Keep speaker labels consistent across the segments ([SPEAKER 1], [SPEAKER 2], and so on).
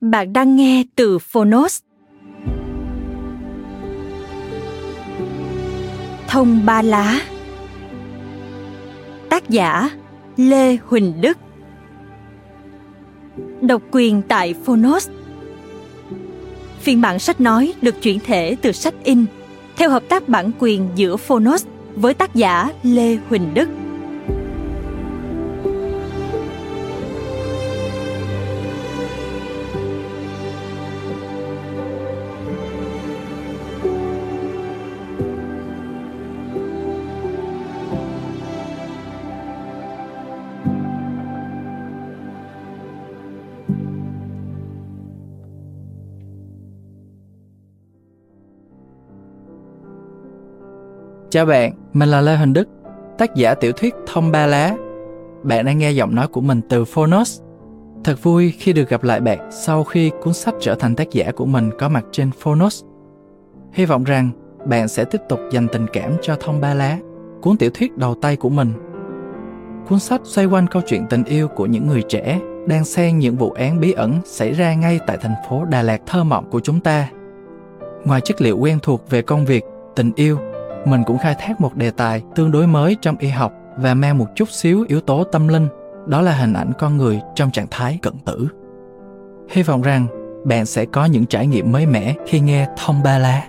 [SPEAKER 1] Bạn đang nghe từ Phonos. Thông ba lá Tác giả, Lê Huỳnh Đức Độc quyền tại Phonos Phiên bản sách nói được chuyển thể từ sách in, theo hợp tác bản quyền giữa Phonos với tác giả Lê Huỳnh Đức.
[SPEAKER 2] Chào bạn, mình là Lê Huỳnh Đức, tác giả tiểu thuyết Thông Ba Lá. Bạn đang nghe giọng nói của mình từ Phonos. Thật vui khi được gặp lại bạn sau khi cuốn sách trở thành tác giả của mình có mặt trên Phonos. Hy vọng rằng bạn sẽ tiếp tục dành tình cảm cho Thông Ba Lá, cuốn tiểu thuyết đầu tay của mình. Cuốn sách xoay quanh câu chuyện tình yêu của những người trẻ đang xen những vụ án bí ẩn xảy ra ngay tại thành phố Đà Lạt thơ mộng của chúng ta. Ngoài chất liệu quen thuộc về công việc, tình yêu mình cũng khai thác một đề tài tương đối mới trong y học và mang một chút xíu yếu tố tâm linh, đó là hình ảnh con người trong trạng thái cận tử. Hy vọng rằng bạn sẽ có những trải nghiệm mới mẻ khi nghe Thông Ba Lá.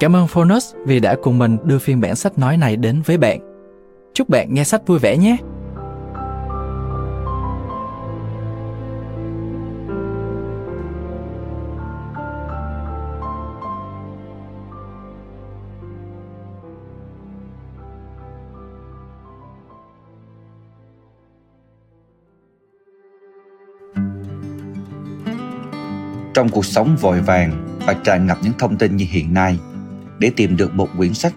[SPEAKER 2] Cảm ơn Phonus vì đã cùng mình đưa phiên bản sách nói này đến với bạn. Chúc bạn nghe sách vui vẻ nhé!
[SPEAKER 3] Trong cuộc sống vội vàng và tràn ngập những thông tin như hiện nay, để tìm được một quyển sách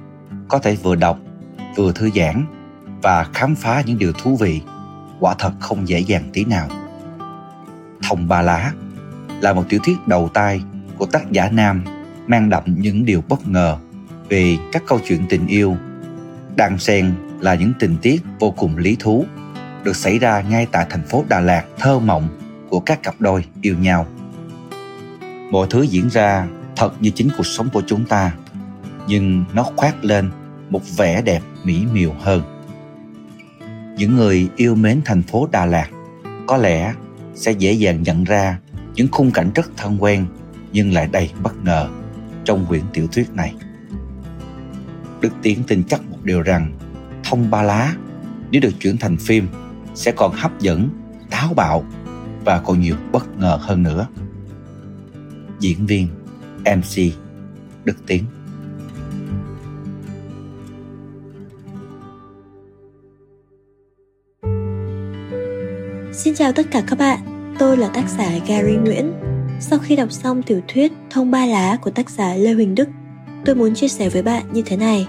[SPEAKER 3] có thể vừa đọc, vừa thư giãn và khám phá những điều thú vị, quả thật không dễ dàng tí nào. Thông ba lá là một tiểu thuyết đầu tay của tác giả nam mang đậm những điều bất ngờ về các câu chuyện tình yêu đan xen là những tình tiết vô cùng lý thú được xảy ra ngay tại thành phố Đà Lạt thơ mộng của các cặp đôi yêu nhau mọi thứ diễn ra thật như chính cuộc sống của chúng ta, nhưng nó khoác lên một vẻ đẹp mỹ miều hơn. Những người yêu mến thành phố đà lạt có lẽ sẽ dễ dàng nhận ra những khung cảnh rất thân quen nhưng lại đầy bất ngờ trong quyển tiểu thuyết này. Đức tiến tin chắc một điều rằng thông ba lá nếu được chuyển thành phim sẽ còn hấp dẫn, táo bạo và còn nhiều bất ngờ hơn nữa diễn viên, MC, Đức Tiến.
[SPEAKER 4] Xin chào tất cả các bạn, tôi là tác giả Gary Nguyễn. Sau khi đọc xong tiểu thuyết Thông Ba Lá của tác giả Lê Huỳnh Đức, tôi muốn chia sẻ với bạn như thế này.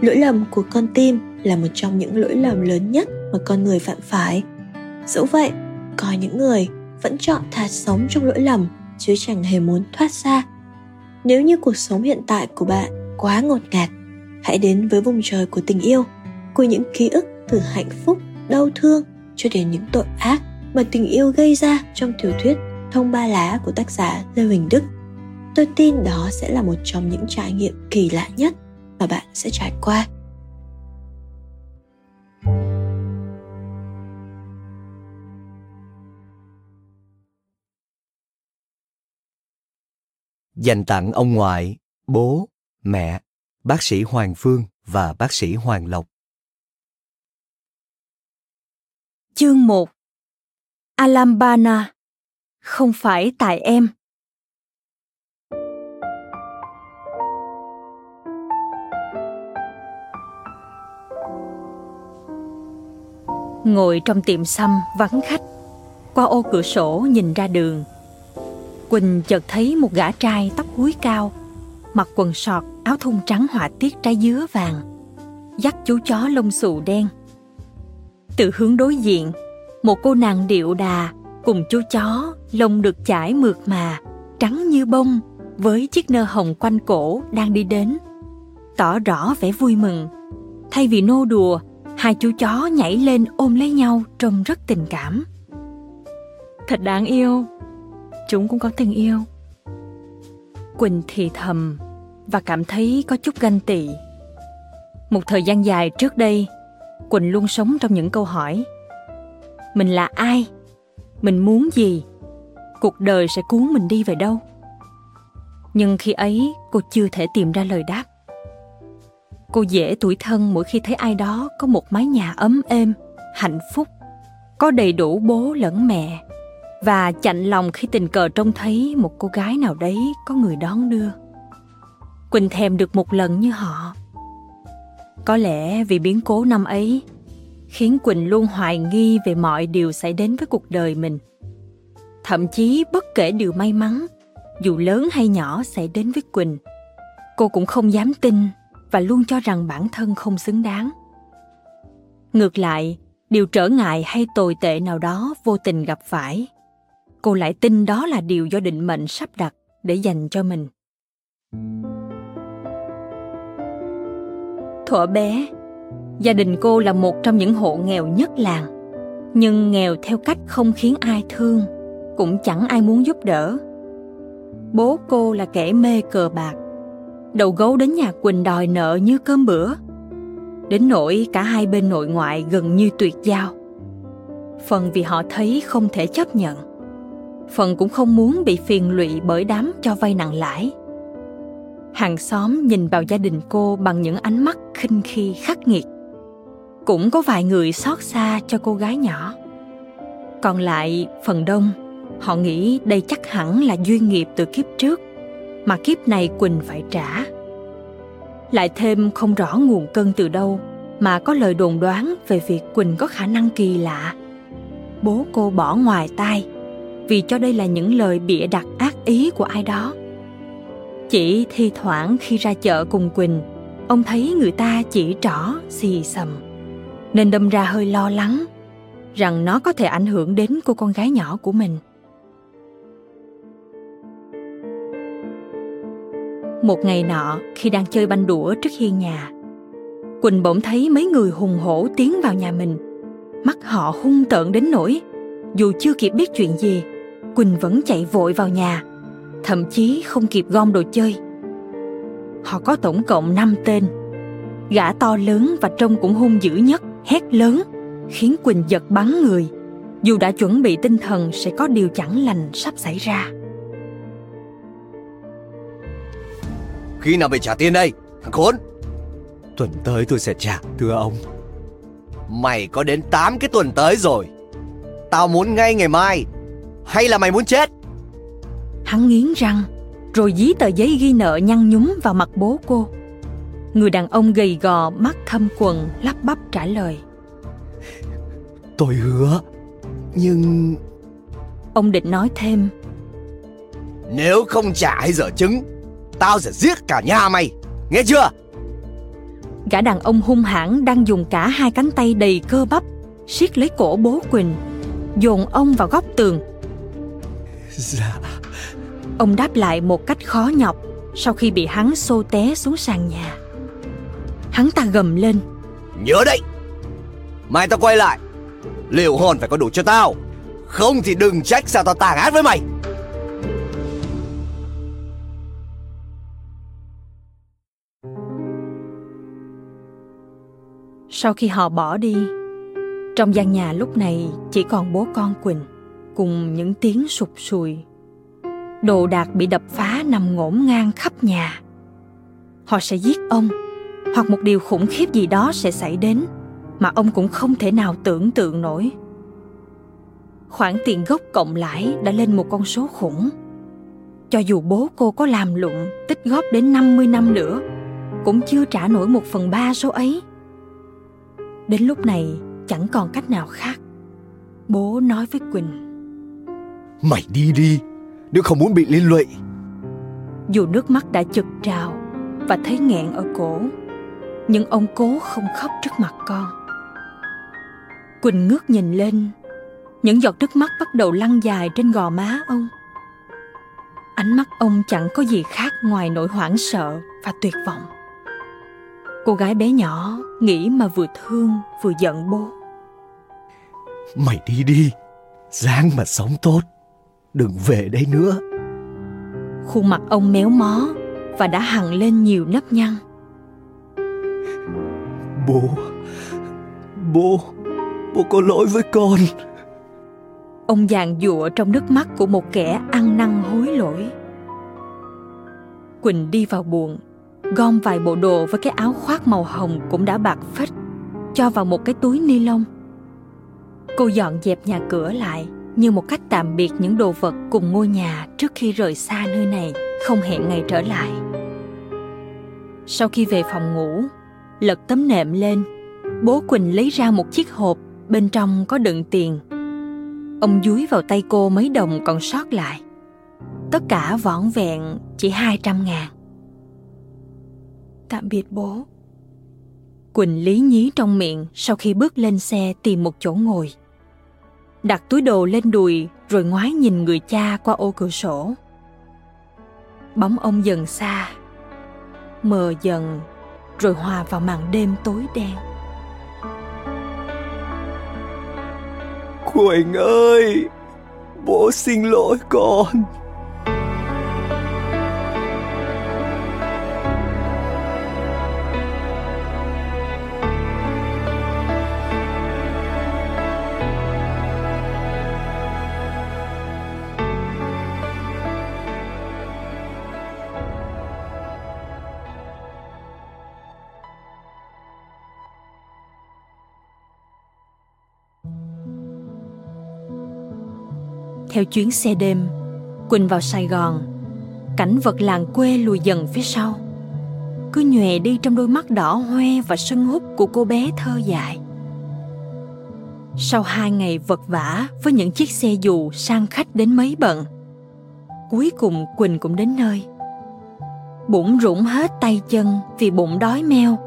[SPEAKER 4] Lỗi lầm của con tim là một trong những lỗi lầm lớn nhất mà con người phạm phải. Dẫu vậy, có những người vẫn chọn thà sống trong lỗi lầm chứ chẳng hề muốn thoát ra. Nếu như cuộc sống hiện tại của bạn quá ngột ngạt, hãy đến với vùng trời của tình yêu của những ký ức từ hạnh phúc, đau thương cho đến những tội ác mà tình yêu gây ra trong tiểu thuyết thông ba lá của tác giả lê huỳnh đức. Tôi tin đó sẽ là một trong những trải nghiệm kỳ lạ nhất mà bạn sẽ trải qua.
[SPEAKER 5] Dành tặng ông ngoại, bố, mẹ, bác sĩ Hoàng Phương và bác sĩ Hoàng Lộc.
[SPEAKER 1] Chương 1 Alambana. Không phải tại em. Ngồi trong tiệm xăm vắng khách Qua ô cửa sổ nhìn ra đường. Quỳnh chợt thấy một gã trai tóc húi cao Mặc quần sọt, áo thun trắng họa tiết trái dứa vàng Dắt chú chó lông xù đen Từ hướng đối diện Một cô nàng điệu đà Cùng chú chó lông được chải mượt mà Trắng như bông Với chiếc nơ hồng quanh cổ đang đi đến Tỏ rõ vẻ vui mừng Thay vì nô đùa Hai chú chó nhảy lên ôm lấy nhau trông rất tình cảm. Thật đáng yêu. Chúng cũng có tình yêu. Quỳnh thì thầm và cảm thấy có chút ganh tị. Một thời gian dài trước đây, Quỳnh luôn sống trong những câu hỏi. Mình là ai? Mình muốn gì? Cuộc đời sẽ cuốn mình đi về đâu? Nhưng khi ấy, cô chưa thể tìm ra lời đáp. Cô dễ tuổi thân mỗi khi thấy ai đó có một mái nhà ấm êm, hạnh phúc, có đầy đủ bố lẫn mẹ và chạnh lòng khi tình cờ trông thấy một cô gái nào đấy có người đón đưa. Quỳnh thèm được một lần như họ. Có lẽ vì biến cố năm ấy khiến Quỳnh luôn hoài nghi về mọi điều xảy đến với cuộc đời mình. Thậm chí bất kể điều may mắn, dù lớn hay nhỏ xảy đến với Quỳnh, cô cũng không dám tin và luôn cho rằng bản thân không xứng đáng ngược lại điều trở ngại hay tồi tệ nào đó vô tình gặp phải cô lại tin đó là điều do định mệnh sắp đặt để dành cho mình thuở bé, gia đình cô là một trong những hộ nghèo nhất làng nhưng nghèo theo cách không khiến ai thương, cũng chẳng ai muốn giúp đỡ bố cô là kẻ mê cờ bạc, đầu gấu đến nhà Quỳnh đòi nợ như cơm bữa. Đến nỗi cả hai bên nội ngoại gần như tuyệt giao. Phần vì họ thấy không thể chấp nhận. Phần cũng không muốn bị phiền lụy bởi đám cho vay nặng lãi. Hàng xóm nhìn vào gia đình cô bằng những ánh mắt khinh khi khắc nghiệt. Cũng có vài người xót xa cho cô gái nhỏ. Còn lại, phần đông, họ nghĩ đây chắc hẳn là duyên nghiệp từ kiếp trước mà kiếp này Quỳnh phải trả. Lại thêm không rõ nguồn cơn từ đâu mà có lời đồn đoán về việc Quỳnh có khả năng kỳ lạ. Bố cô bỏ ngoài tai vì cho đây là những lời bịa đặt ác ý của ai đó. Chỉ thi thoảng khi ra chợ cùng Quỳnh, ông thấy người ta chỉ trỏ xì xầm, nên đâm ra hơi lo lắng rằng nó có thể ảnh hưởng đến cô con gái nhỏ của mình. Một ngày nọ, khi đang chơi banh đũa trước hiên nhà, Quỳnh bỗng thấy mấy người hùng hổ tiến vào nhà mình. Mắt họ hung tợn đến nỗi, dù chưa kịp biết chuyện gì, Quỳnh vẫn chạy vội vào nhà, thậm chí không kịp gom đồ chơi. Họ có tổng cộng 5 tên. Gã to lớn và trông cũng hung dữ nhất, hét lớn, khiến Quỳnh giật bắn người, dù đã chuẩn bị tinh thần sẽ có điều chẳng lành sắp xảy ra.
[SPEAKER 5] Khi nào về trả tiền đây Thằng khốn Tuần tới tôi sẽ trả thưa ông Mày có đến 8 cái tuần tới rồi Tao muốn ngay ngày mai Hay là mày muốn chết?
[SPEAKER 1] Hắn nghiến răng Rồi dí tờ giấy ghi nợ nhăn nhúm vào mặt bố cô. Người đàn ông gầy gò mắt thâm quần lắp bắp trả lời.
[SPEAKER 5] Tôi hứa Nhưng
[SPEAKER 1] Ông định nói thêm.
[SPEAKER 5] Nếu không trả hay dở chứng Tao sẽ giết cả nhà mày. Nghe chưa?
[SPEAKER 1] Gã đàn ông hung hãn đang dùng cả hai cánh tay đầy cơ bắp siết lấy cổ bố Quỳnh Dồn ông vào góc tường
[SPEAKER 5] Dạ.
[SPEAKER 1] Ông đáp lại một cách khó nhọc Sau khi bị hắn xô té xuống sàn nhà. Hắn ta gầm lên.
[SPEAKER 5] Nhớ đấy. Mai tao quay lại. Liều hồn phải có đủ cho tao. Không thì đừng trách sao tao tàn ác với mày.
[SPEAKER 1] Sau khi họ bỏ đi, trong gian nhà lúc này chỉ còn bố con Quỳnh cùng những tiếng sụp sùi. đồ đạc bị đập phá nằm ngổn ngang khắp nhà. Họ sẽ giết ông, hoặc một điều khủng khiếp gì đó sẽ xảy đến mà ông cũng không thể nào tưởng tượng nổi. Khoản tiền gốc cộng lãi đã lên một con số khủng. Cho dù bố cô có làm lụng tích góp đến 50 năm nữa, cũng chưa trả nổi một phần ba số ấy. Đến lúc này, chẳng còn cách nào khác. Bố nói với quỳnh.
[SPEAKER 5] Mày đi đi Nếu không muốn bị liên lụy.
[SPEAKER 1] Dù nước mắt đã chực trào và thấy nghẹn ở cổ nhưng ông cố không khóc trước mặt con. Quỳnh ngước nhìn lên những giọt nước mắt bắt đầu lăn dài trên gò má ông. Ánh mắt ông chẳng có gì khác ngoài nỗi hoảng sợ và tuyệt vọng. Cô gái bé nhỏ nghĩ mà vừa thương vừa giận bố.
[SPEAKER 5] Mày đi đi Giang mà sống tốt Đừng về đây nữa.
[SPEAKER 1] Khuôn mặt ông méo mó và đã hằn lên nhiều nếp nhăn.
[SPEAKER 5] Bố Bố Bố có lỗi với con.
[SPEAKER 1] Ông dàn dụa trong nước mắt của một kẻ ăn năn hối lỗi. Quỳnh đi vào buồng gom vài bộ đồ với cái áo khoác màu hồng cũng đã bạc phết cho vào một cái túi ni lông. Cô dọn dẹp nhà cửa lại như một cách tạm biệt những đồ vật cùng ngôi nhà trước khi rời xa nơi này, không hẹn ngày trở lại. Sau khi về phòng ngủ, lật tấm nệm lên. Bố quỳnh lấy ra một chiếc hộp, bên trong có đựng tiền. Ông dúi vào tay cô mấy đồng còn sót lại. Tất cả vỏn vẹn, chỉ hai trăm ngàn. Tạm biệt bố. Quỳnh lý nhí trong miệng sau khi bước lên xe tìm một chỗ ngồi đặt túi đồ lên đùi rồi ngoái nhìn người cha qua ô cửa sổ. Bóng ông dần xa, mờ dần, rồi hòa vào màn đêm tối đen.
[SPEAKER 5] Quỳnh ơi, Bố xin lỗi con.
[SPEAKER 1] Theo chuyến xe đêm, quỳnh vào sài gòn. Cảnh vật làng quê lùi dần phía sau. Cứ nhòe đi trong đôi mắt đỏ hoe và sưng húp của cô bé thơ dại. Sau hai ngày vật vã với những chiếc xe dù sang khách đến mấy bận, cuối cùng quỳnh cũng đến nơi. Bụng rủng hết tay chân vì bụng đói meo.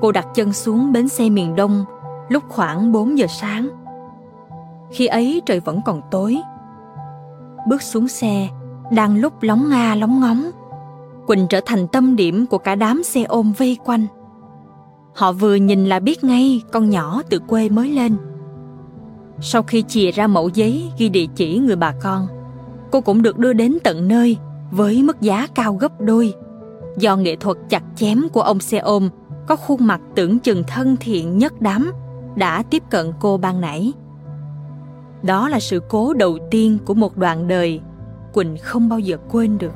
[SPEAKER 1] Cô đặt chân xuống bến xe miền đông lúc khoảng 4 giờ sáng. Khi ấy trời vẫn còn tối bước xuống xe, đang lúc lóng nga lóng ngóng, quỳnh trở thành tâm điểm của cả đám xe ôm vây quanh. Họ vừa nhìn là biết ngay con nhỏ từ quê mới lên. Sau khi chìa ra mẫu giấy ghi địa chỉ người bà con, cô cũng được đưa đến tận nơi với mức giá cao gấp đôi. Do nghệ thuật chặt chém của ông xe ôm có khuôn mặt tưởng chừng thân thiện nhất đám đã tiếp cận cô ban nãy đó là sự cố đầu tiên của một đoạn đời quỳnh không bao giờ quên được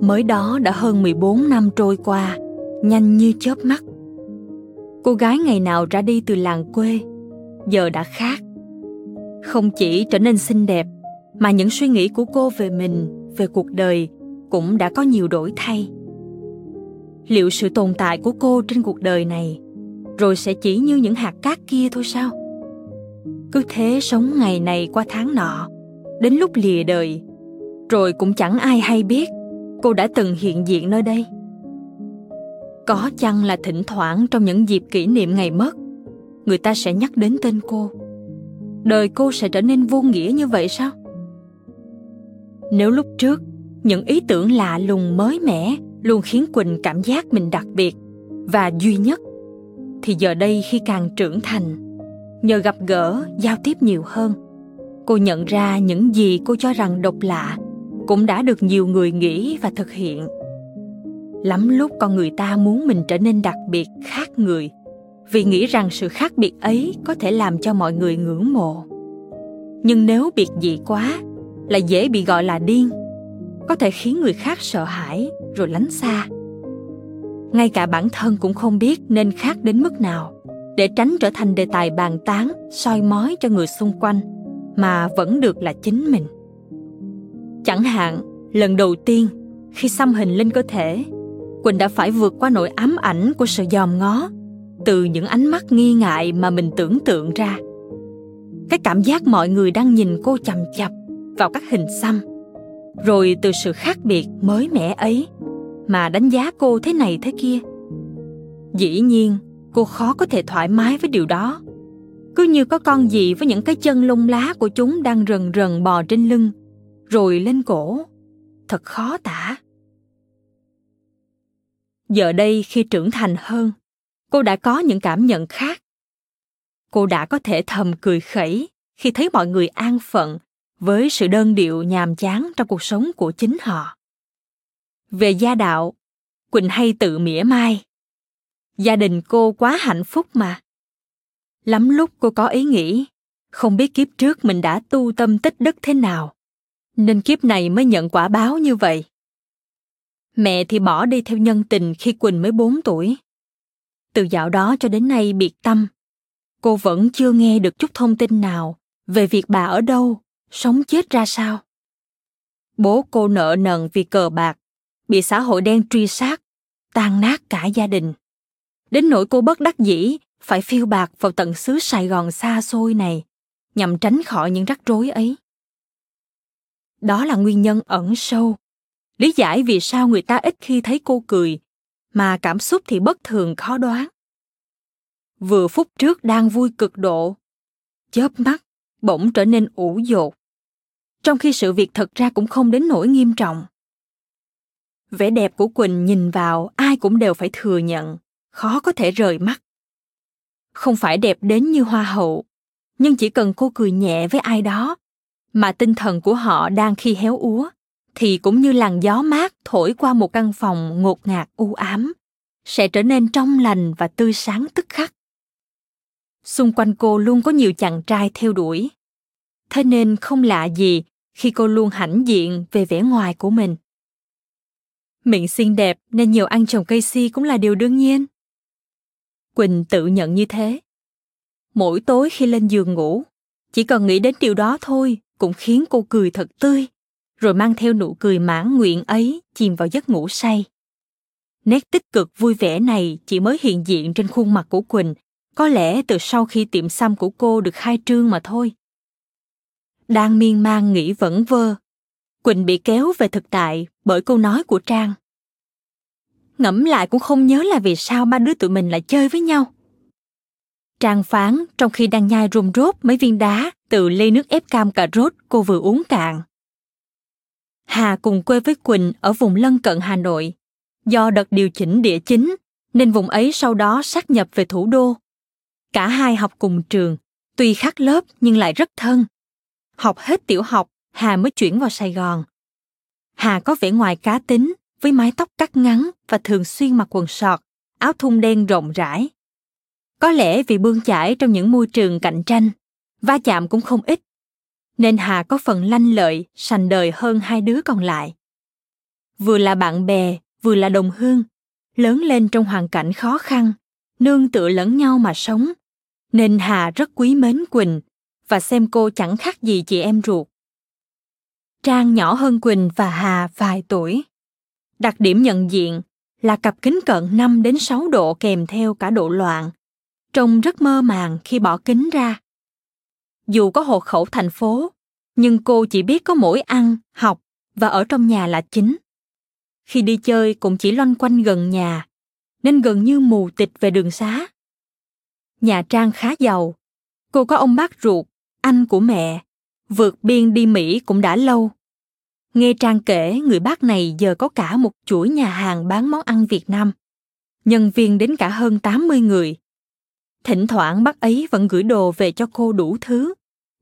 [SPEAKER 1] Mới đó đã hơn 14 năm trôi qua, nhanh như chớp mắt. Cô gái ngày nào ra đi từ làng quê giờ đã khác. Không chỉ trở nên xinh đẹp, mà những suy nghĩ của cô về mình, về cuộc đời cũng đã có nhiều đổi thay. Liệu sự tồn tại của cô trên cuộc đời này rồi sẽ chỉ như những hạt cát kia thôi sao? Cứ thế sống ngày này qua tháng nọ, đến lúc lìa đời, rồi cũng chẳng ai hay biết cô đã từng hiện diện nơi đây. Có chăng là thỉnh thoảng trong những dịp kỷ niệm ngày mất người ta sẽ nhắc đến tên cô. Đời cô sẽ trở nên vô nghĩa như vậy sao? Nếu lúc trước, những ý tưởng lạ lùng mới mẻ, luôn khiến quỳnh cảm giác mình đặc biệt và duy nhất, thì giờ đây khi càng trưởng thành, nhờ gặp gỡ, giao tiếp nhiều hơn, cô nhận ra những gì cô cho rằng độc lạ cũng đã được nhiều người nghĩ và thực hiện. Lắm lúc con người ta muốn mình trở nên đặc biệt, khác người vì nghĩ rằng sự khác biệt ấy có thể làm cho mọi người ngưỡng mộ. Nhưng nếu biệt dị quá, là dễ bị gọi là điên, có thể khiến người khác sợ hãi rồi lánh xa. Ngay cả bản thân cũng không biết nên khác đến mức nào, để tránh trở thành đề tài bàn tán, soi mói cho người xung quanh, mà vẫn được là chính mình. Chẳng hạn, lần đầu tiên, khi xăm hình lên cơ thể, quỳnh đã phải vượt qua nỗi ám ảnh của sự dòm ngó từ những ánh mắt nghi ngại mà mình tưởng tượng ra. Cái cảm giác mọi người đang nhìn cô chằm chặp vào các hình xăm, rồi từ sự khác biệt mới mẻ ấy mà đánh giá cô thế này thế kia. Dĩ nhiên, cô khó có thể thoải mái với điều đó. Cứ như có con gì với những cái chân lông lá của chúng đang rần rần bò trên lưng, rồi lên cổ. Thật khó tả. Giờ đây khi trưởng thành hơn cô đã có những cảm nhận khác. Cô đã có thể thầm cười khẩy khi thấy mọi người an phận với sự đơn điệu nhàm chán trong cuộc sống của chính họ. Về gia đạo, quỳnh hay tự mỉa mai. Gia đình cô quá hạnh phúc mà. Lắm lúc cô có ý nghĩ, không biết kiếp trước mình đã tu tâm tích đức thế nào, nên kiếp này mới nhận quả báo như vậy. Mẹ thì bỏ đi theo nhân tình khi quỳnh mới 4 tuổi từ dạo đó cho đến nay biệt tâm, cô vẫn chưa nghe được chút thông tin nào về việc bà ở đâu, sống chết ra sao. Bố cô nợ nần vì cờ bạc, bị xã hội đen truy sát, tan nát cả gia đình. Đến nỗi cô bất đắc dĩ phải phiêu bạc vào tận xứ sài gòn xa xôi này, nhằm tránh khỏi những rắc rối ấy. Đó là nguyên nhân ẩn sâu. Lý giải vì sao người ta ít khi thấy cô cười mà cảm xúc thì bất thường khó đoán. Vừa phút trước đang vui cực độ, chớp mắt, bỗng trở nên ủ dột. Trong khi sự việc thật ra cũng không đến nỗi nghiêm trọng. Vẻ đẹp của quỳnh nhìn vào, ai cũng đều phải thừa nhận, khó có thể rời mắt. Không phải đẹp đến như hoa hậu, nhưng chỉ cần cô cười nhẹ với ai đó, mà tinh thần của họ đang khi héo úa, thì cũng như làn gió mát thổi qua một căn phòng ngột ngạt u ám, sẽ trở nên trong lành và tươi sáng tức khắc. Xung quanh cô luôn có nhiều chàng trai theo đuổi. Thế nên không lạ gì khi cô luôn hãnh diện về vẻ ngoài của mình. Miệng xinh đẹp nên nhiều ăn trồng cây si cũng là điều đương nhiên. Quỳnh tự nhận như thế. Mỗi tối khi lên giường ngủ, chỉ cần nghĩ đến điều đó thôi cũng khiến cô cười thật tươi rồi mang theo nụ cười mãn nguyện ấy chìm vào giấc ngủ say. Nét tích cực vui vẻ này chỉ mới hiện diện trên khuôn mặt của quỳnh, có lẽ từ sau khi tiệm xăm của cô được khai trương mà thôi. Đang miên man nghĩ vẩn vơ, quỳnh bị kéo về thực tại bởi câu nói của trang. Ngẫm lại cũng không nhớ là vì sao ba đứa tụi mình lại chơi với nhau. Trang phán trong khi đang nhai rung rốt mấy viên đá từ ly nước ép cam cà rốt cô vừa uống cạn hà cùng quê với quỳnh ở vùng lân cận hà nội. Do đợt điều chỉnh địa chính, nên vùng ấy sau đó sát nhập về thủ đô. Cả hai học cùng trường, tuy khác lớp nhưng lại rất thân. Học hết tiểu học, hà mới chuyển vào sài gòn. Hà có vẻ ngoài cá tính, với mái tóc cắt ngắn và thường xuyên mặc quần sọt, áo thun đen rộng rãi. Có lẽ vì bươn chải trong những môi trường cạnh tranh, va chạm cũng không ít nên hà có phần lanh lợi, sành đời hơn hai đứa còn lại. Vừa là bạn bè, vừa là đồng hương, lớn lên trong hoàn cảnh khó khăn, nương tựa lẫn nhau mà sống. Nên hà rất quý mến quỳnh, và xem cô chẳng khác gì chị em ruột. Trang nhỏ hơn quỳnh và hà vài tuổi. Đặc điểm nhận diện là cặp kính cận 5 đến 6 độ kèm theo cả độ loạn, trông rất mơ màng khi bỏ kính ra dù có hộ khẩu thành phố nhưng cô chỉ biết có mỗi ăn học và ở trong nhà là chính. Khi đi chơi cũng chỉ loanh quanh gần nhà nên gần như mù tịch về đường xá. Nhà trang khá giàu. Cô có ông bác ruột anh của mẹ vượt biên đi mỹ cũng đã lâu. Nghe trang kể người bác này giờ có cả một chuỗi nhà hàng bán món ăn việt nam. Nhân viên đến cả hơn 80 người. Thỉnh thoảng bác ấy vẫn gửi đồ về cho cô đủ thứ,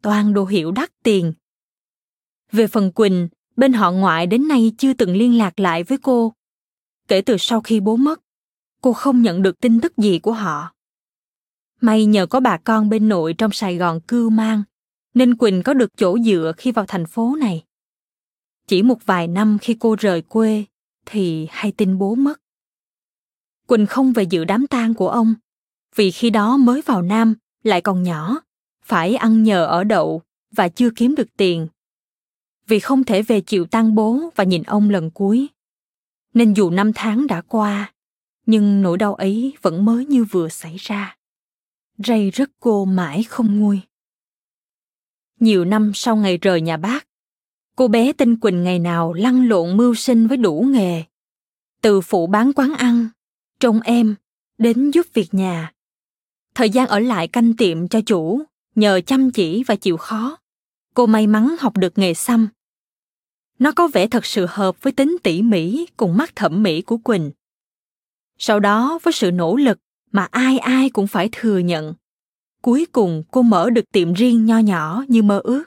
[SPEAKER 1] toàn đồ hiệu đắt tiền. Về phần Quỳnh, bên họ ngoại đến nay chưa từng liên lạc lại với cô. Kể từ sau khi bố mất, cô không nhận được tin tức gì của họ. May nhờ có bà con bên nội trong Sài Gòn cưu mang, nên Quỳnh có được chỗ dựa khi vào thành phố này. Chỉ một vài năm khi cô rời quê thì hay tin bố mất. Quỳnh không về dự đám tang của ông, vì khi đó mới vào Nam, lại còn nhỏ, phải ăn nhờ ở đậu và chưa kiếm được tiền. Vì không thể về chịu tang bố và nhìn ông lần cuối. Nên dù năm tháng đã qua, nhưng nỗi đau ấy vẫn mới như vừa xảy ra. Ray rất cô mãi không nguôi. Nhiều năm sau ngày rời nhà bác, cô bé tinh Quỳnh ngày nào lăn lộn mưu sinh với đủ nghề. Từ phụ bán quán ăn, trông em, đến giúp việc nhà. Thời gian ở lại canh tiệm cho chủ, nhờ chăm chỉ và chịu khó, cô may mắn học được nghề xăm. Nó có vẻ thật sự hợp với tính tỉ mỉ cùng mắt thẩm mỹ của Quỳnh. Sau đó với sự nỗ lực mà ai ai cũng phải thừa nhận, cuối cùng cô mở được tiệm riêng nho nhỏ như mơ ước.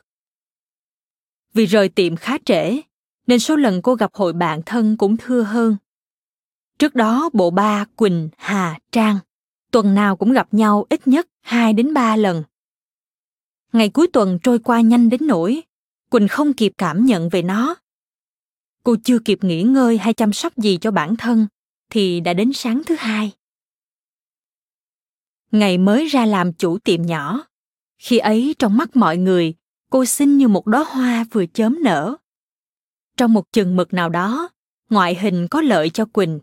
[SPEAKER 1] Vì rời tiệm khá trễ, nên số lần cô gặp hội bạn thân cũng thưa hơn. Trước đó bộ ba Quỳnh, Hà, Trang tuần nào cũng gặp nhau ít nhất 2 đến 3 lần. Ngày cuối tuần trôi qua nhanh đến nỗi Quỳnh không kịp cảm nhận về nó. Cô chưa kịp nghỉ ngơi hay chăm sóc gì cho bản thân thì đã đến sáng thứ hai. Ngày mới ra làm chủ tiệm nhỏ, khi ấy trong mắt mọi người, cô xinh như một đóa hoa vừa chớm nở. Trong một chừng mực nào đó, ngoại hình có lợi cho Quỳnh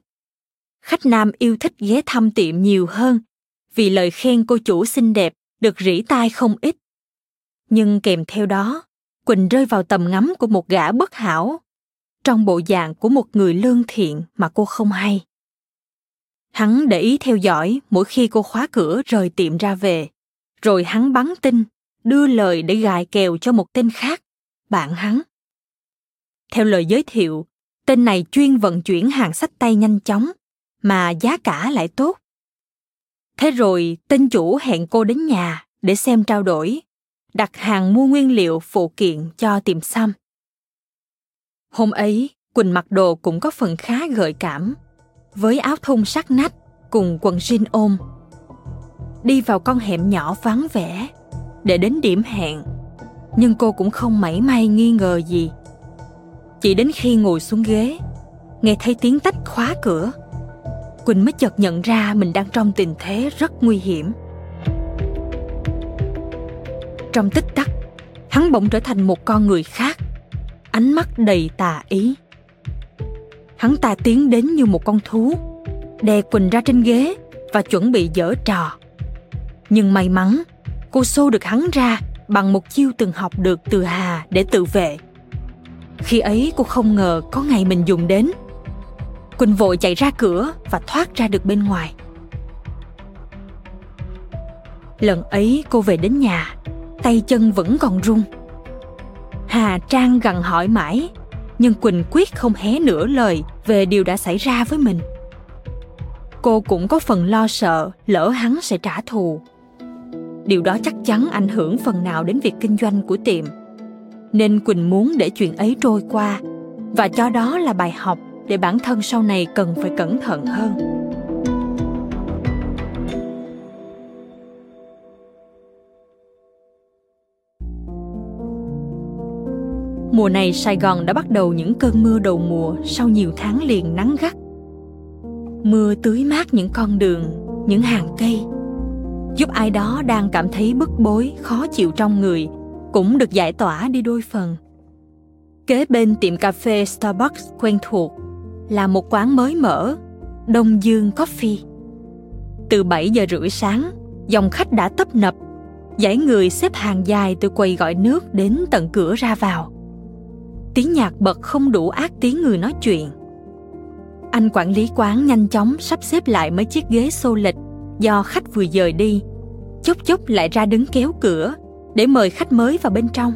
[SPEAKER 1] khách nam yêu thích ghé thăm tiệm nhiều hơn vì lời khen cô chủ xinh đẹp được rỉ tai không ít. Nhưng kèm theo đó, Quỳnh rơi vào tầm ngắm của một gã bất hảo, trong bộ dạng của một người lương thiện mà cô không hay. Hắn để ý theo dõi mỗi khi cô khóa cửa rời tiệm ra về, rồi hắn bắn tin, đưa lời để gài kèo cho một tên khác, bạn hắn. Theo lời giới thiệu, tên này chuyên vận chuyển hàng sách tay nhanh chóng, mà giá cả lại tốt. Thế rồi tên chủ hẹn cô đến nhà để xem trao đổi, đặt hàng mua nguyên liệu phụ kiện cho tiệm xăm. Hôm ấy, Quỳnh mặc đồ cũng có phần khá gợi cảm, với áo thun sắc nách cùng quần jean ôm. Đi vào con hẻm nhỏ vắng vẻ để đến điểm hẹn, nhưng cô cũng không mảy may nghi ngờ gì. Chỉ đến khi ngồi xuống ghế, nghe thấy tiếng tách khóa cửa, Quỳnh mới chợt nhận ra mình đang trong tình thế rất nguy hiểm. Trong tích tắc, hắn bỗng trở thành một con người khác, ánh mắt đầy tà ý. Hắn ta tiến đến như một con thú, đè Quỳnh ra trên ghế và chuẩn bị dở trò. Nhưng may mắn, cô xô được hắn ra bằng một chiêu từng học được từ Hà để tự vệ. Khi ấy cô không ngờ có ngày mình dùng đến – Quỳnh vội chạy ra cửa và thoát ra được bên ngoài. Lần ấy cô về đến nhà, tay chân vẫn còn run. Hà Trang gằn hỏi mãi, nhưng Quỳnh quyết không hé nửa lời về điều đã xảy ra với mình. Cô cũng có phần lo sợ lỡ hắn sẽ trả thù. Điều đó chắc chắn ảnh hưởng phần nào đến việc kinh doanh của tiệm. Nên Quỳnh muốn để chuyện ấy trôi qua và cho đó là bài học để bản thân sau này cần phải cẩn thận hơn mùa này sài gòn đã bắt đầu những cơn mưa đầu mùa sau nhiều tháng liền nắng gắt mưa tưới mát những con đường những hàng cây giúp ai đó đang cảm thấy bức bối khó chịu trong người cũng được giải tỏa đi đôi phần kế bên tiệm cà phê starbucks quen thuộc là một quán mới mở, Đông Dương Coffee. Từ 7 giờ rưỡi sáng, dòng khách đã tấp nập, dãy người xếp hàng dài từ quầy gọi nước đến tận cửa ra vào. Tiếng nhạc bật không đủ ác tiếng người nói chuyện. Anh quản lý quán nhanh chóng sắp xếp lại mấy chiếc ghế xô lịch do khách vừa dời đi, chốc chốc lại ra đứng kéo cửa để mời khách mới vào bên trong.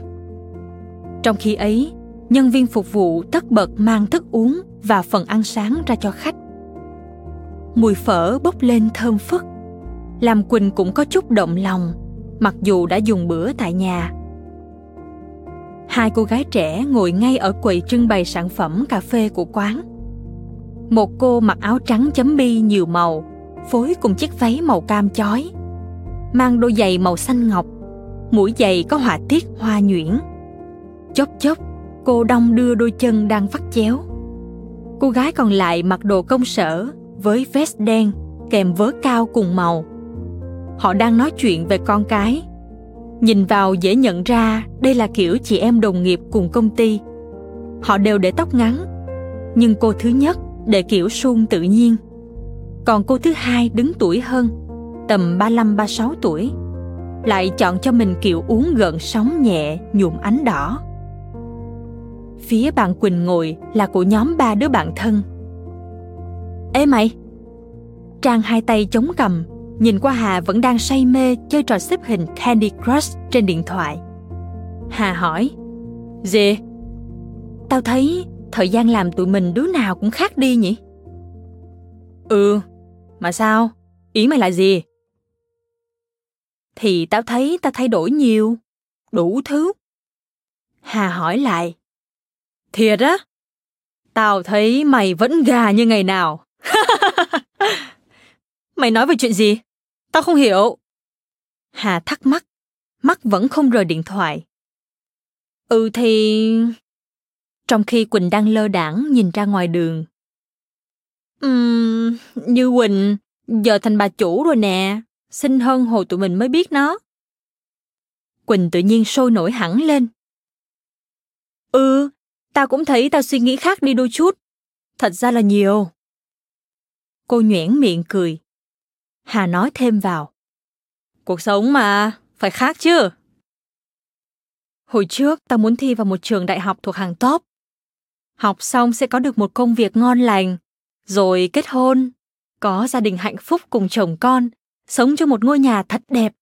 [SPEAKER 1] Trong khi ấy, nhân viên phục vụ tất bật mang thức uống và phần ăn sáng ra cho khách. Mùi phở bốc lên thơm phức, làm Quỳnh cũng có chút động lòng, mặc dù đã dùng bữa tại nhà, Hai cô gái trẻ ngồi ngay ở quầy trưng bày sản phẩm cà phê của quán. Một cô mặc áo trắng chấm bi nhiều màu, phối cùng chiếc váy màu cam chói. Mang đôi giày màu xanh ngọc, mũi giày có họa tiết hoa nhuyễn. Chốc chốc, cô đong đưa đôi chân đang vắt chéo. Cô gái còn lại mặc đồ công sở với vest đen kèm vớ cao cùng màu. Họ đang nói chuyện về con cái. Nhìn vào dễ nhận ra đây là kiểu chị em đồng nghiệp cùng công ty. Họ đều để tóc ngắn, nhưng cô thứ nhất để kiểu suông tự nhiên. Còn cô thứ hai đứng tuổi hơn, tầm 35-36 tuổi, lại chọn cho mình kiểu uống gợn sóng nhẹ nhuộm ánh đỏ. Phía bạn Quỳnh ngồi là của nhóm ba đứa bạn thân. Ê mày! Trang hai tay chống cầm, nhìn qua Hà vẫn đang say mê chơi trò xếp hình Candy Crush trên điện thoại. Hà hỏi, Gì? Tao thấy thời gian làm tụi mình đứa nào cũng khác đi nhỉ? Ừ, mà sao? Ý mày là gì? Thì tao thấy tao thay đổi nhiều, đủ thứ. Hà hỏi lại. Thiệt á? Tao thấy mày vẫn gà như ngày nào. mày nói về chuyện gì? Tao không hiểu. Hà thắc mắc, mắt vẫn không rời điện thoại. Ừ thì... Trong khi Quỳnh đang lơ đảng nhìn ra ngoài đường. Ừm, như Quỳnh, giờ thành bà chủ rồi nè, xinh hơn hồi tụi mình mới biết nó. Quỳnh tự nhiên sôi nổi hẳn lên. Ừ, tao cũng thấy tao suy nghĩ khác đi đôi chút. Thật ra là nhiều. Cô nhoẻn miệng cười. Hà nói thêm vào. Cuộc sống mà, phải khác chứ. Hồi trước tao muốn thi vào một trường đại học thuộc hàng top. Học xong sẽ có được một công việc ngon lành, rồi kết hôn, có gia đình hạnh phúc cùng chồng con, sống trong một ngôi nhà thật đẹp.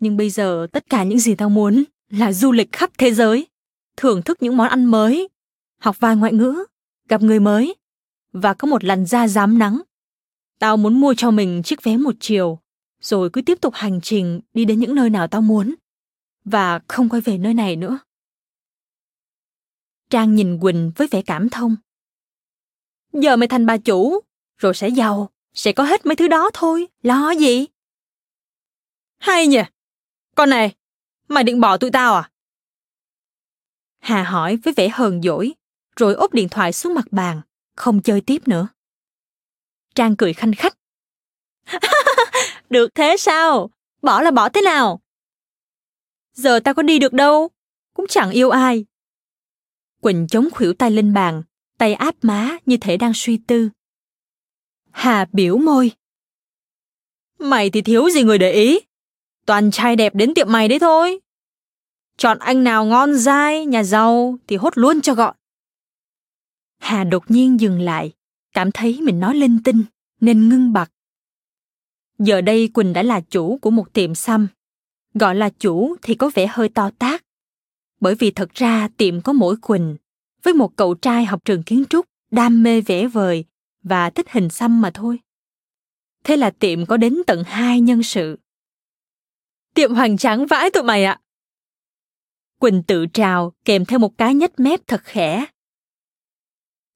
[SPEAKER 1] Nhưng bây giờ tất cả những gì tao muốn là du lịch khắp thế giới, thưởng thức những món ăn mới, học vài ngoại ngữ, gặp người mới và có một làn da dám nắng. Tao muốn mua cho mình chiếc vé một chiều, rồi cứ tiếp tục hành trình đi đến những nơi nào tao muốn và không quay về nơi này nữa. Trang nhìn Quỳnh với vẻ cảm thông. Giờ mày thành bà chủ, rồi sẽ giàu, sẽ có hết mấy thứ đó thôi, lo gì? Hay nhỉ? Con này, mày định bỏ tụi tao à? Hà hỏi với vẻ hờn dỗi, rồi úp điện thoại xuống mặt bàn, không chơi tiếp nữa. Trang cười khanh khách. được thế sao? Bỏ là bỏ thế nào? Giờ tao có đi được đâu, cũng chẳng yêu ai. Quỳnh chống khuỷu tay lên bàn, tay áp má như thể đang suy tư. Hà biểu môi. Mày thì thiếu gì người để ý. Toàn trai đẹp đến tiệm mày đấy thôi. Chọn anh nào ngon dai, nhà giàu thì hốt luôn cho gọn. Hà đột nhiên dừng lại, cảm thấy mình nói linh tinh, nên ngưng bặt. Giờ đây Quỳnh đã là chủ của một tiệm xăm. Gọi là chủ thì có vẻ hơi to tác. Bởi vì thật ra tiệm có mỗi Quỳnh, với một cậu trai học trường kiến trúc, đam mê vẽ vời và thích hình xăm mà thôi. Thế là tiệm có đến tận hai nhân sự. Tiệm hoành tráng vãi tụi mày ạ. Quỳnh tự trào kèm theo một cái nhếch mép thật khẽ.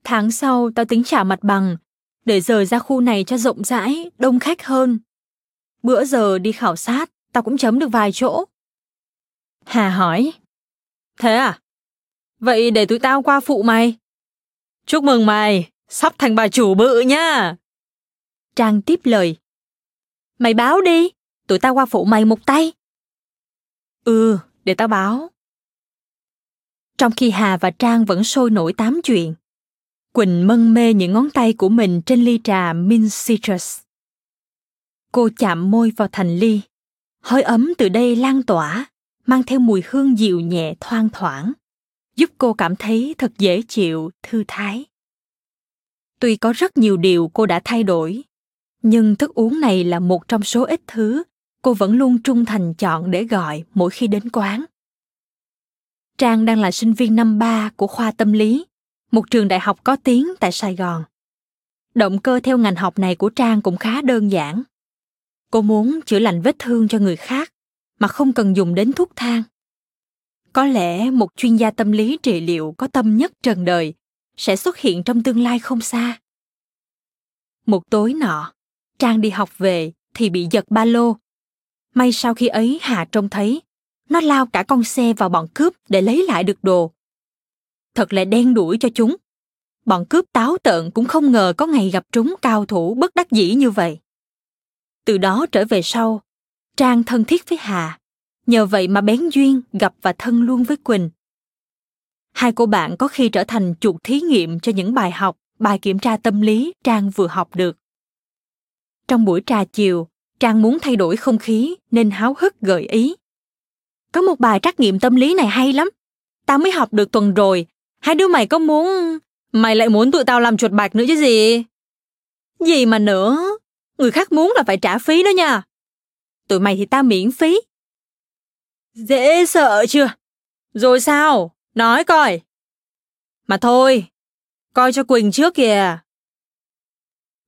[SPEAKER 1] Tháng sau tao tính trả mặt bằng, để rời ra khu này cho rộng rãi, đông khách hơn. Bữa giờ đi khảo sát, tao cũng chấm được vài chỗ. Hà hỏi. Thế à? Vậy để tụi tao qua phụ mày. Chúc mừng mày, sắp thành bà chủ bự nha. Trang tiếp lời. Mày báo đi, tụi tao qua phụ mày một tay. Ừ, để tao báo. Trong khi Hà và Trang vẫn sôi nổi tám chuyện, Quỳnh mân mê những ngón tay của mình trên ly trà Mint Citrus. Cô chạm môi vào thành ly. Hơi ấm từ đây lan tỏa, mang theo mùi hương dịu nhẹ thoang thoảng, giúp cô cảm thấy thật dễ chịu, thư thái. Tuy có rất nhiều điều cô đã thay đổi, nhưng thức uống này là một trong số ít thứ cô vẫn luôn trung thành chọn để gọi mỗi khi đến quán. Trang đang là sinh viên năm ba của khoa tâm lý, một trường đại học có tiếng tại Sài Gòn. Động cơ theo ngành học này của Trang cũng khá đơn giản. Cô muốn chữa lành vết thương cho người khác, mà không cần dùng đến thuốc thang. có lẽ một chuyên gia tâm lý trị liệu có tâm nhất trần đời sẽ xuất hiện trong tương lai không xa một tối nọ, trang đi học về thì bị giật ba lô may sau khi ấy hà trông thấy, nó lao cả con xe vào bọn cướp để lấy lại được đồ thật là đen đuổi cho chúng. Bọn cướp táo tợn cũng không ngờ có ngày gặp trúng cao thủ bất đắc dĩ như vậy. Từ đó trở về sau, trang thân thiết với hà. Nhờ vậy mà bén duyên gặp và thân luôn với quỳnh. Hai cô bạn có khi trở thành chuột thí nghiệm cho những bài học, bài kiểm tra tâm lý trang vừa học được. Trong buổi trà chiều, trang muốn thay đổi không khí nên háo hức gợi ý. Có một bài trắc nghiệm tâm lý này hay lắm. Tao mới học được tuần rồi hai đứa mày có muốn mày lại muốn tụi tao làm chuột bạch nữa chứ gì? Gì mà nữa? Người khác muốn là phải trả phí đó nha. Tụi mày thì tao miễn phí. Dễ sợ chưa? Rồi sao? Nói coi. Mà thôi, coi cho quỳnh trước kìa.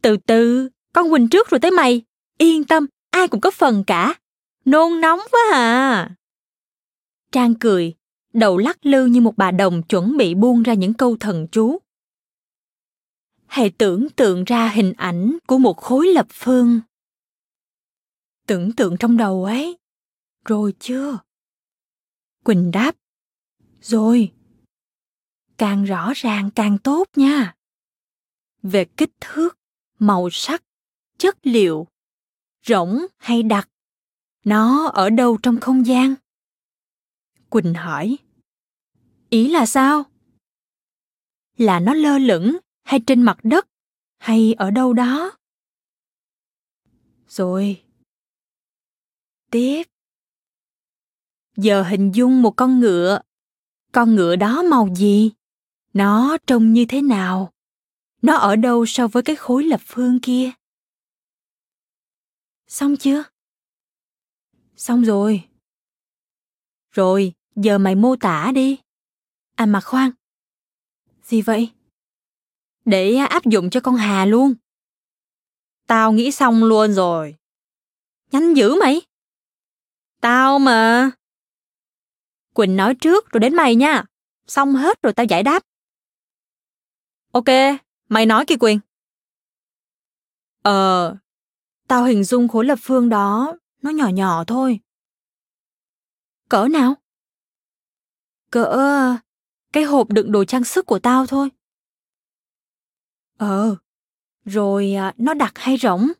[SPEAKER 1] Từ từ, con quỳnh trước rồi tới mày. Yên tâm, ai cũng có phần cả. Nôn nóng quá à. Trang cười đầu lắc lư như một bà đồng chuẩn bị buông ra những câu thần chú. Hãy tưởng tượng ra hình ảnh của một khối lập phương. Tưởng tượng trong đầu ấy. Rồi chưa? Quỳnh đáp. Rồi. Càng rõ ràng càng tốt nha. Về kích thước, màu sắc, chất liệu, rỗng hay đặc. Nó ở đâu trong không gian? Quỳnh hỏi. Ý là sao? Là nó lơ lửng hay trên mặt đất hay ở đâu đó? Rồi. Tiếp. Giờ hình dung một con ngựa. Con ngựa đó màu gì? Nó trông như thế nào? Nó ở đâu so với cái khối lập phương kia? Xong chưa? Xong rồi. Rồi giờ mày mô tả đi. À mà khoan. Gì vậy? Để à, áp dụng cho con hà luôn. Tao nghĩ xong luôn rồi. Nhanh dữ mày. Tao mà. Quỳnh nói trước rồi đến mày nha. Xong hết rồi tao giải đáp. Ok, mày nói kìa quyền ờ tao hình dung khối lập phương đó, nó nhỏ nhỏ thôi. Cỡ nào? Cỡ, cái hộp đựng đồ trang sức của tao thôi. Ờ rồi à, nó đặc hay rỗng?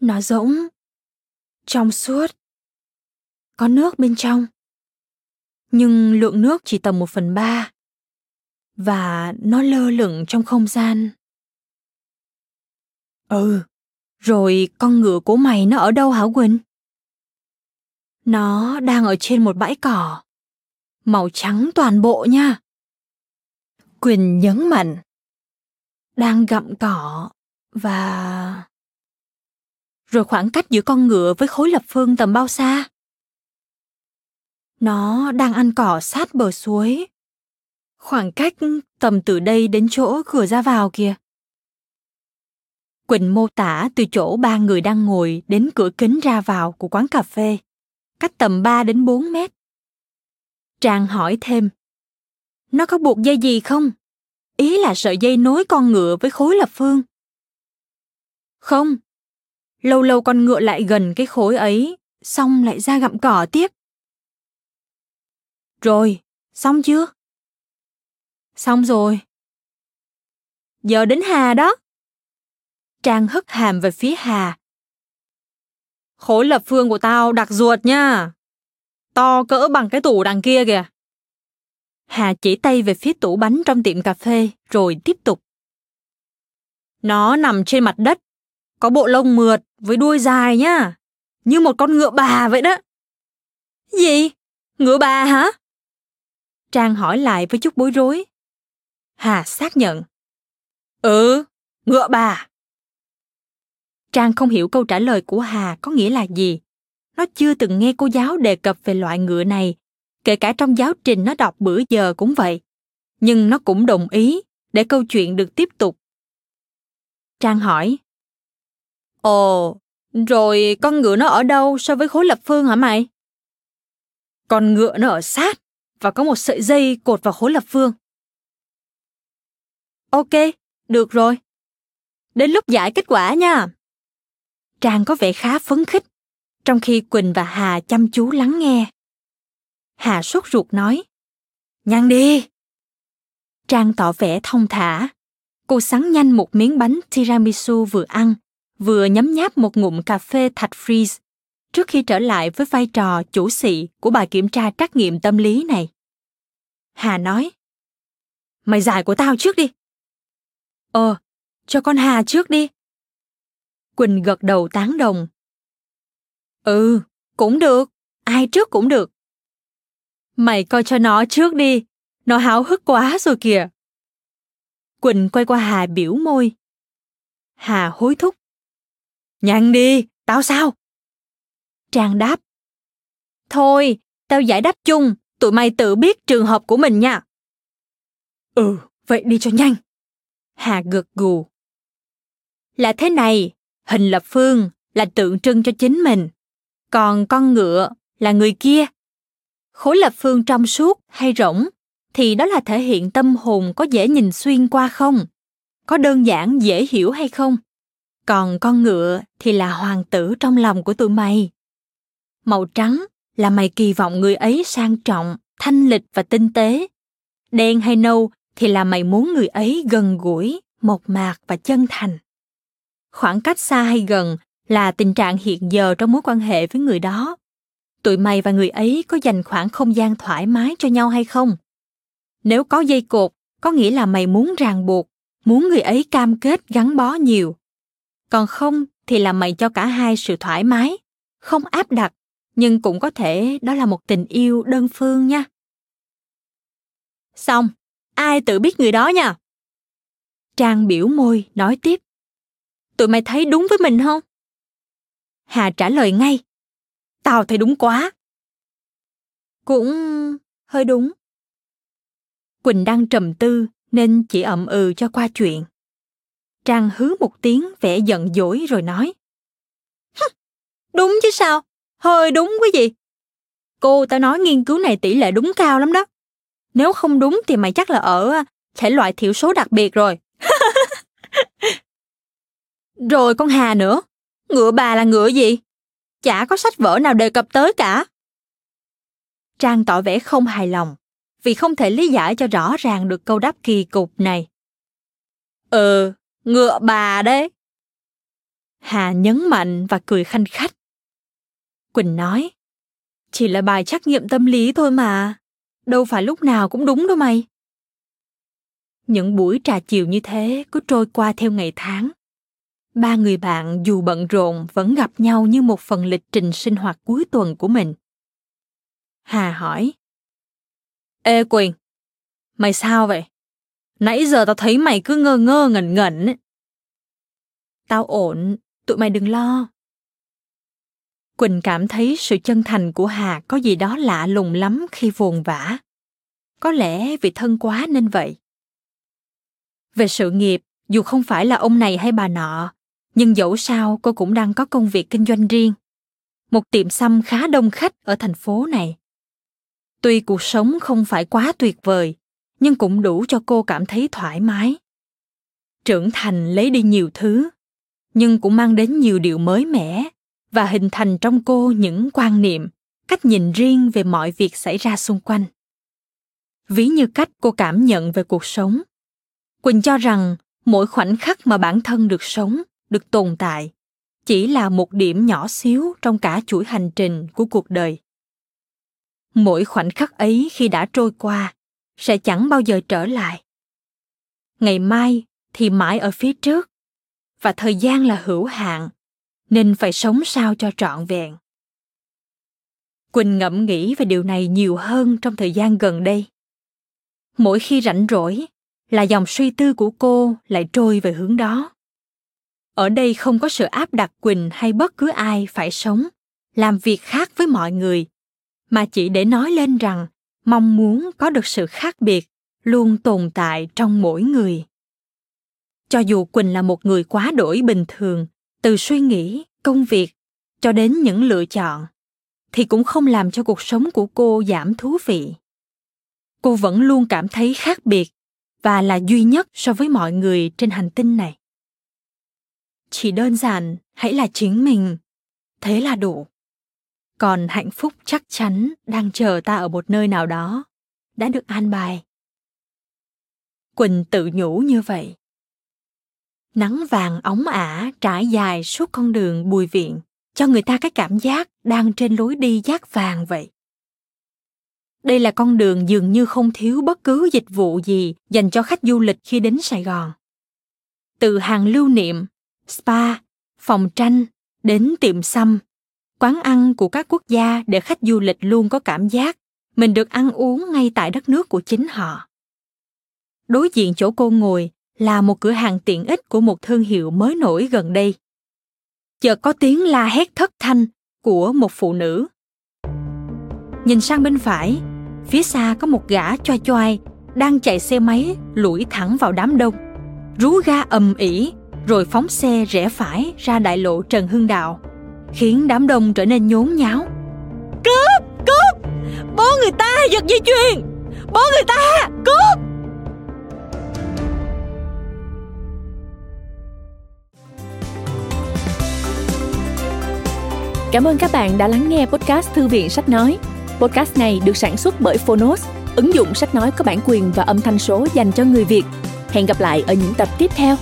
[SPEAKER 1] Nó rỗng. Trong suốt. Có nước bên trong. Nhưng lượng nước chỉ tầm một phần ba. Và nó lơ lửng trong không gian. Ừ rồi con ngựa của mày nó ở đâu hả quỳnh? Nó đang ở trên một bãi cỏ màu trắng toàn bộ nha. Quỳnh nhấn mạnh. Đang gặm cỏ và rồi khoảng cách giữa con ngựa với khối lập phương tầm bao xa? Nó đang ăn cỏ sát bờ suối. Khoảng cách tầm từ đây đến chỗ cửa ra vào kìa. Quỳnh mô tả từ chỗ ba người đang ngồi đến cửa kính ra vào của quán cà phê, cách tầm 3 đến 4 mét. Trang hỏi thêm, nó có buộc dây gì không? Ý là sợi dây nối con ngựa với khối lập phương. Không. Lâu lâu con ngựa lại gần cái khối ấy, xong lại ra gặm cỏ tiếp. Rồi, xong chưa? Xong rồi. Giờ đến Hà đó. Trang hất hàm về phía Hà. Khối lập phương của tao đặc ruột nha. To cỡ bằng cái tủ đằng kia kìa. Hà chỉ tay về phía tủ bánh trong tiệm cà phê rồi tiếp tục. Nó nằm trên mặt đất, có bộ lông mượt với đuôi dài nhá, như một con ngựa bà vậy đó. Gì? Ngựa bà hả? Trang hỏi lại với chút bối rối. Hà xác nhận. Ừ, ngựa bà. Trang không hiểu câu trả lời của Hà có nghĩa là gì. Nó chưa từng nghe cô giáo đề cập về loại ngựa này, kể cả trong giáo trình nó đọc bữa giờ cũng vậy. Nhưng nó cũng đồng ý để câu chuyện được tiếp tục. Trang hỏi. Ồ, rồi con ngựa nó ở đâu so với khối lập phương hả mày? Con ngựa nó ở sát và có một sợi dây cột vào khối lập phương. Ok, được rồi. Đến lúc giải kết quả nha. Trang có vẻ khá phấn khích, trong khi Quỳnh và Hà chăm chú lắng nghe. Hà sốt ruột nói, nhăn đi. Trang tỏ vẻ thông thả. Cô sắn nhanh một miếng bánh tiramisu vừa ăn, vừa nhấm nháp một ngụm cà phê thạch freeze trước khi trở lại với vai trò chủ sĩ của bài kiểm tra trắc nghiệm tâm lý này. Hà nói, Mày giải của tao trước đi. Ờ, cho con Hà trước đi. Quỳnh gật đầu tán đồng. Ừ, cũng được, ai trước cũng được. Mày coi cho nó trước đi, nó háo hức quá rồi kìa. Quỳnh quay qua Hà biểu môi. Hà hối thúc. Nhanh đi, tao sao? Trang đáp. Thôi, tao giải đáp chung, tụi mày tự biết trường hợp của mình nha. Ừ, vậy đi cho nhanh. Hà gật gù. Là thế này, hình lập phương là tượng trưng cho chính mình, còn con ngựa là người kia. Khối lập phương trong suốt hay rỗng thì đó là thể hiện tâm hồn có dễ nhìn xuyên qua không? Có đơn giản dễ hiểu hay không? Còn con ngựa thì là hoàng tử trong lòng của tụi mày. Màu trắng là mày kỳ vọng người ấy sang trọng, thanh lịch và tinh tế. Đen hay nâu thì là mày muốn người ấy gần gũi, mộc mạc và chân thành. Khoảng cách xa hay gần là tình trạng hiện giờ trong mối quan hệ với người đó. Tụi mày và người ấy có dành khoảng không gian thoải mái cho nhau hay không? Nếu có dây cột, có nghĩa là mày muốn ràng buộc, muốn người ấy cam kết gắn bó nhiều. Còn không thì là mày cho cả hai sự thoải mái, không áp đặt, nhưng cũng có thể đó là một tình yêu đơn phương nha. Xong, ai tự biết người đó nha. Trang biểu môi nói tiếp. Tụi mày thấy đúng với mình không? Hà trả lời ngay. Tao thấy đúng quá. Cũng hơi đúng. Quỳnh đang trầm tư nên chỉ ậm ừ cho qua chuyện. Trang hứ một tiếng vẻ giận dỗi rồi nói. Đúng chứ sao? Hơi đúng quý gì? Cô tao nói nghiên cứu này tỷ lệ đúng cao lắm đó. Nếu không đúng thì mày chắc là ở thể loại thiểu số đặc biệt rồi. rồi con Hà nữa. Ngựa bà là ngựa gì? Chả có sách vở nào đề cập tới cả. Trang tỏ vẻ không hài lòng vì không thể lý giải cho rõ ràng được câu đáp kỳ cục này. Ừ, ngựa bà đấy. Hà nhấn mạnh và cười khanh khách. Quỳnh nói, chỉ là bài trắc nghiệm tâm lý thôi mà, đâu phải lúc nào cũng đúng đâu mày. Những buổi trà chiều như thế cứ trôi qua theo ngày tháng. Ba người bạn dù bận rộn vẫn gặp nhau như một phần lịch trình sinh hoạt cuối tuần của mình. Hà hỏi, Ê Quỳnh, mày sao vậy? Nãy giờ tao thấy mày cứ ngơ ngơ ngẩn ngẩn ấy. Tao ổn, tụi mày đừng lo. Quỳnh cảm thấy sự chân thành của Hà có gì đó lạ lùng lắm khi vồn vã. Có lẽ vì thân quá nên vậy. Về sự nghiệp, dù không phải là ông này hay bà nọ, nhưng dẫu sao cô cũng đang có công việc kinh doanh riêng. Một tiệm xăm khá đông khách ở thành phố này. Tuy cuộc sống không phải quá tuyệt vời, nhưng cũng đủ cho cô cảm thấy thoải mái. Trưởng thành lấy đi nhiều thứ, nhưng cũng mang đến nhiều điều mới mẻ và hình thành trong cô những quan niệm, cách nhìn riêng về mọi việc xảy ra xung quanh. Ví như cách cô cảm nhận về cuộc sống. Quỳnh cho rằng mỗi khoảnh khắc mà bản thân được sống, được tồn tại, chỉ là một điểm nhỏ xíu trong cả chuỗi hành trình của cuộc đời. Mỗi khoảnh khắc ấy khi đã trôi qua sẽ chẳng bao giờ trở lại. Ngày mai thì mãi ở phía trước và thời gian là hữu hạn nên phải sống sao cho trọn vẹn. Quỳnh ngẫm nghĩ về điều này nhiều hơn trong thời gian gần đây. Mỗi khi rảnh rỗi là dòng suy tư của cô lại trôi về hướng đó ở đây không có sự áp đặt quỳnh hay bất cứ ai phải sống, làm việc khác với mọi người. Mà chỉ để nói lên rằng, mong muốn có được sự khác biệt luôn tồn tại trong mỗi người. Cho dù quỳnh là một người quá đổi bình thường, từ suy nghĩ, công việc, cho đến những lựa chọn, thì cũng không làm cho cuộc sống của cô giảm thú vị. Cô vẫn luôn cảm thấy khác biệt và là duy nhất so với mọi người trên hành tinh này chỉ đơn giản, hãy là chính mình. Thế là đủ. Còn hạnh phúc chắc chắn đang chờ ta ở một nơi nào đó. Đã được an bài. Quỳnh tự nhủ như vậy. Nắng vàng óng ả trải dài suốt con đường bùi viện, cho người ta cái cảm giác đang trên lối đi giác vàng vậy. Đây là con đường dường như không thiếu bất cứ dịch vụ gì dành cho khách du lịch khi đến sài gòn. Từ hàng lưu niệm spa, phòng tranh, đến tiệm xăm. Quán ăn của các quốc gia để khách du lịch luôn có cảm giác mình được ăn uống ngay tại đất nước của chính họ. Đối diện chỗ cô ngồi là một cửa hàng tiện ích của một thương hiệu mới nổi gần đây. Chợt có tiếng la hét thất thanh của một phụ nữ. Nhìn sang bên phải, phía xa có một gã choai choai đang chạy xe máy lủi thẳng vào đám đông. Rú ga ầm ĩ rồi phóng xe rẽ phải ra đại lộ trần hưng đạo khiến đám đông trở nên nhốn nháo cướp cướp bố người ta giật dây chuyền bố người ta cướp
[SPEAKER 6] Cảm ơn các bạn đã lắng nghe podcast Thư viện Sách Nói. Podcast này được sản xuất bởi Phonos, ứng dụng sách nói có bản quyền và âm thanh số dành cho người Việt. Hẹn gặp lại ở những tập tiếp theo.